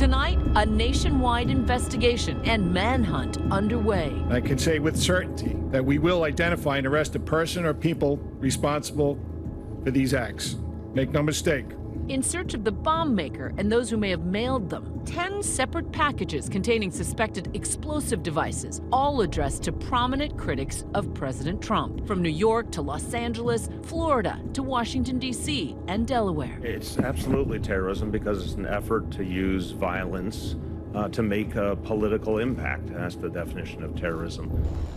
Tonight, a nationwide investigation and manhunt underway. I can say with certainty that we will identify and arrest a person or people responsible for these acts. Make no mistake, in search of the bomb maker and those who may have mailed them. Ten separate packages containing suspected explosive devices, all addressed to prominent critics of President Trump, from New York to Los Angeles, Florida to Washington, D.C., and Delaware. It's absolutely terrorism because it's an effort to use violence uh, to make a political impact. That's the definition of terrorism.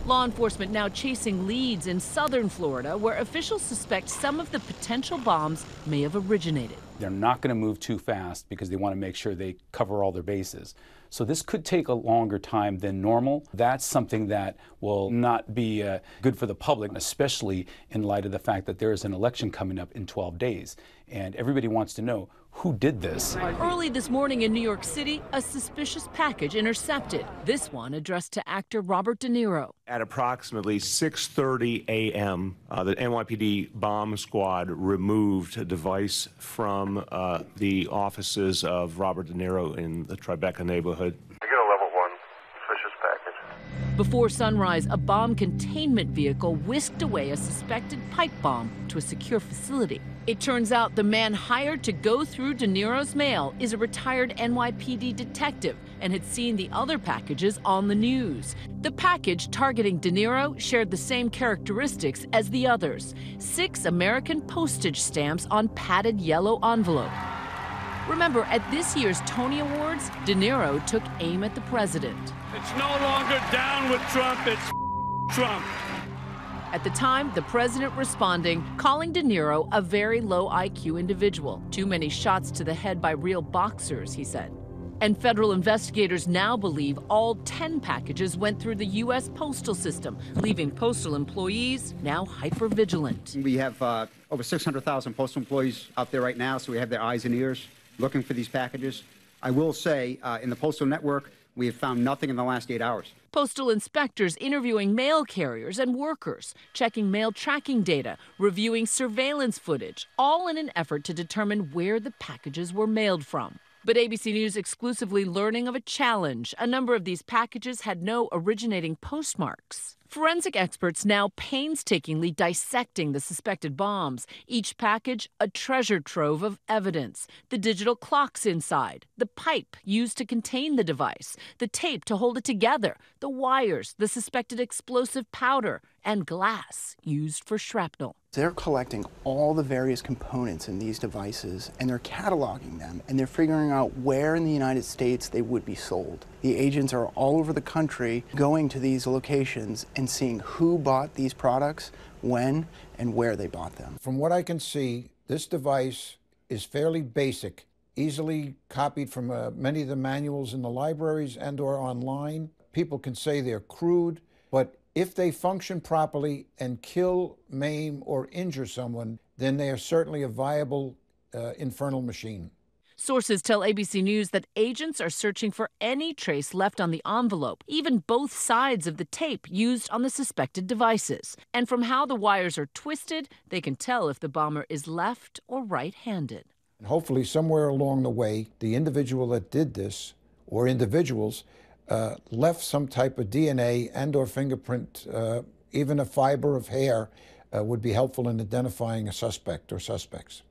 Law enforcement now chasing leads in southern Florida where officials suspect some of the potential bombs may have originated. They're not going to move too fast because they want to make sure they cover all their bases. So this could take a longer time than normal. That's something that will not be uh, good for the public, especially in light of the fact that there is an election coming up in 12 days. And everybody wants to know who did this. Early this morning in New York City, a suspicious package intercepted. This one addressed to actor Robert De Niro. At approximately 6:30 a.m., uh, the NYPD bomb squad removed a device from uh, the offices of Robert De Niro in the Tribeca neighborhood. I get a level one suspicious package. Before sunrise, a bomb containment vehicle whisked away a suspected pipe bomb to a secure facility. It turns out the man hired to go through De Niro's mail is a retired NYPD detective and had seen the other packages on the news. The package targeting De Niro shared the same characteristics as the others six American postage stamps on padded yellow envelope. Remember, at this year's Tony Awards, De Niro took aim at the president. It's no longer down with Trump, it's Trump. At the time, the president responding, calling De Niro a very low IQ individual. Too many shots to the head by real boxers, he said. And federal investigators now believe all 10 packages went through the U.S. postal system, leaving postal employees now hyper-vigilant. We have uh, over 600,000 postal employees out there right now, so we have their eyes and ears looking for these packages. I will say, uh, in the postal network, we have found nothing in the last eight hours. Postal inspectors interviewing mail carriers and workers, checking mail tracking data, reviewing surveillance footage, all in an effort to determine where the packages were mailed from. But ABC News exclusively learning of a challenge. A number of these packages had no originating postmarks. Forensic experts now painstakingly dissecting the suspected bombs. Each package, a treasure trove of evidence. The digital clocks inside, the pipe used to contain the device, the tape to hold it together, the wires, the suspected explosive powder, and glass used for shrapnel. They're collecting all the various components in these devices and they're cataloging them and they're figuring out where in the United States they would be sold. The agents are all over the country going to these locations and seeing who bought these products, when, and where they bought them. From what I can see, this device is fairly basic, easily copied from uh, many of the manuals in the libraries and or online. People can say they're crude, but if they function properly and kill, maim, or injure someone, then they are certainly a viable uh, infernal machine. Sources tell ABC News that agents are searching for any trace left on the envelope, even both sides of the tape used on the suspected devices. And from how the wires are twisted, they can tell if the bomber is left or right handed. And hopefully, somewhere along the way, the individual that did this, or individuals, uh, left some type of DNA and or fingerprint, uh, even a fiber of hair, uh, would be helpful in identifying a suspect or suspects.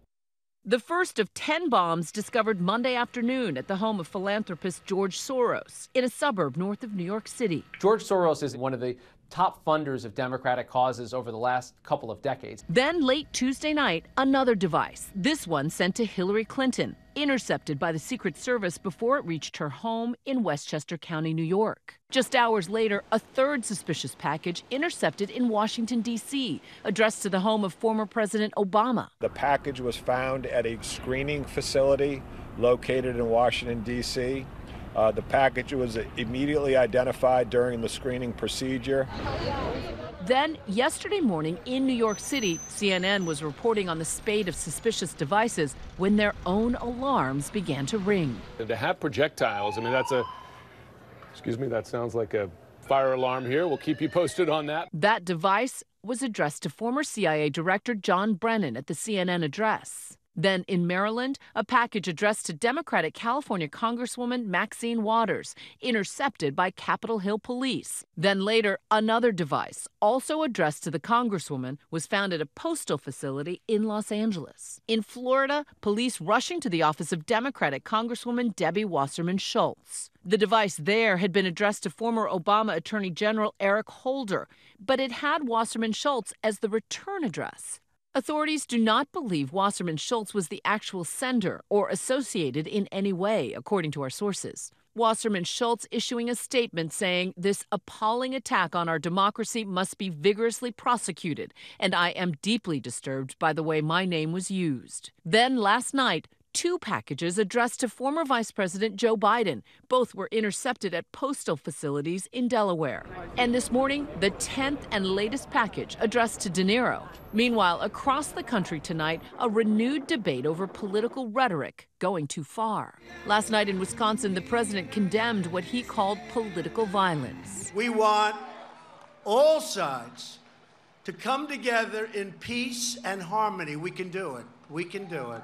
The first of 10 bombs discovered Monday afternoon at the home of philanthropist George Soros in a suburb north of New York City. George Soros is one of the top funders of Democratic causes over the last couple of decades. Then, late Tuesday night, another device, this one sent to Hillary Clinton, intercepted by the Secret Service before it reached her home in Westchester County, New York. Just hours later, a third suspicious package intercepted in Washington, D.C., addressed to the home of former President Obama. The package was found at a screening facility located in Washington, D.C. Uh, the package was immediately identified during the screening procedure. Then, yesterday morning in New York City, CNN was reporting on the spate of suspicious devices when their own alarms began to ring. And to have projectiles, I mean, that's a, excuse me, that sounds like a fire alarm here. We'll keep you posted on that. That device was addressed to former CIA Director John Brennan at the CNN address. Then in Maryland, a package addressed to Democratic California Congresswoman Maxine Waters, intercepted by Capitol Hill police. Then later, another device, also addressed to the Congresswoman, was found at a postal facility in Los Angeles. In Florida, police rushing to the office of Democratic Congresswoman Debbie Wasserman Schultz. The device there had been addressed to former Obama Attorney General Eric Holder, but it had Wasserman Schultz as the return address. Authorities do not believe Wasserman Schultz was the actual sender or associated in any way, according to our sources. Wasserman Schultz issuing a statement saying this appalling attack on our democracy must be vigorously prosecuted, and I am deeply disturbed by the way my name was used. Then last night, two packages addressed to former Vice President Joe Biden. Both were intercepted at postal facilities in Delaware. And this morning, the 10th and latest package addressed to De Niro. Meanwhile, across the country tonight, a renewed debate over political rhetoric going too far. Last night in Wisconsin, the president condemned what he called political violence. We want all sides to come together in peace and harmony. We can do it. We can do it.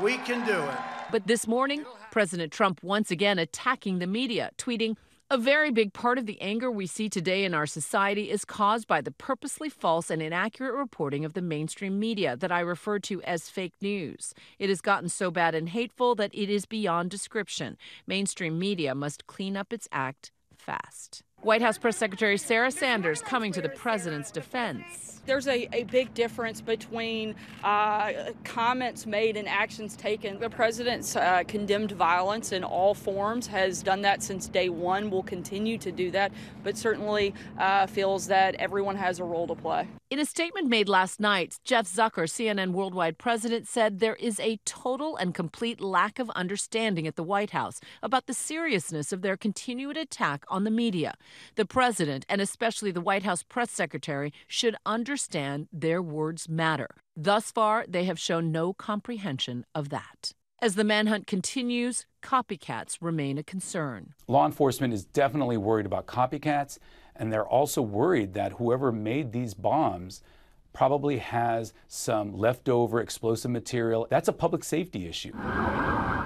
We can do it. But this morning, President Trump once again attacking the media, tweeting, a very big part of the anger we see today in our society is caused by the purposely false and inaccurate reporting of the mainstream media that I refer to as fake news. It has gotten so bad and hateful that it is beyond description. Mainstream media must clean up its act fast. White House Press Secretary Sarah Sanders coming to the president's defense. There's a, a big difference between uh, comments made and actions taken. The president's uh, condemned violence in all forms, has done that since day one, will continue to do that, but certainly uh, feels that everyone has a role to play. In a statement made last night, Jeff Zucker, CNN Worldwide president, said there is a total and complete lack of understanding at the White House about the seriousness of their continued attack on the media. The president, and especially the White House press secretary, should understand their words matter. Thus far, they have shown no comprehension of that. As the manhunt continues, copycats remain a concern. Law enforcement is definitely worried about copycats, and they're also worried that whoever made these bombs probably has some leftover explosive material. That's a public safety issue.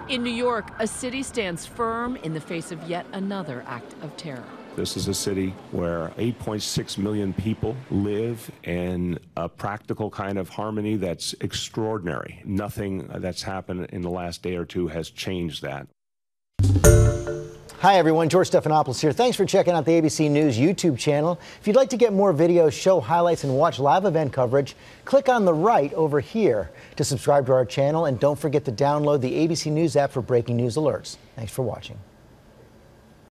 In New York, a city stands firm in the face of yet another act of terror. This is a city where 8.6 million people live in a practical kind of harmony that's extraordinary. Nothing that's happened in the last day or two has changed that. Hi, everyone. George Stephanopoulos here. Thanks for checking out the ABC News YouTube channel. If you'd like to get more videos, show highlights, and watch live event coverage, click on the right over here to subscribe to our channel. And don't forget to download the ABC News app for breaking news alerts. Thanks for watching.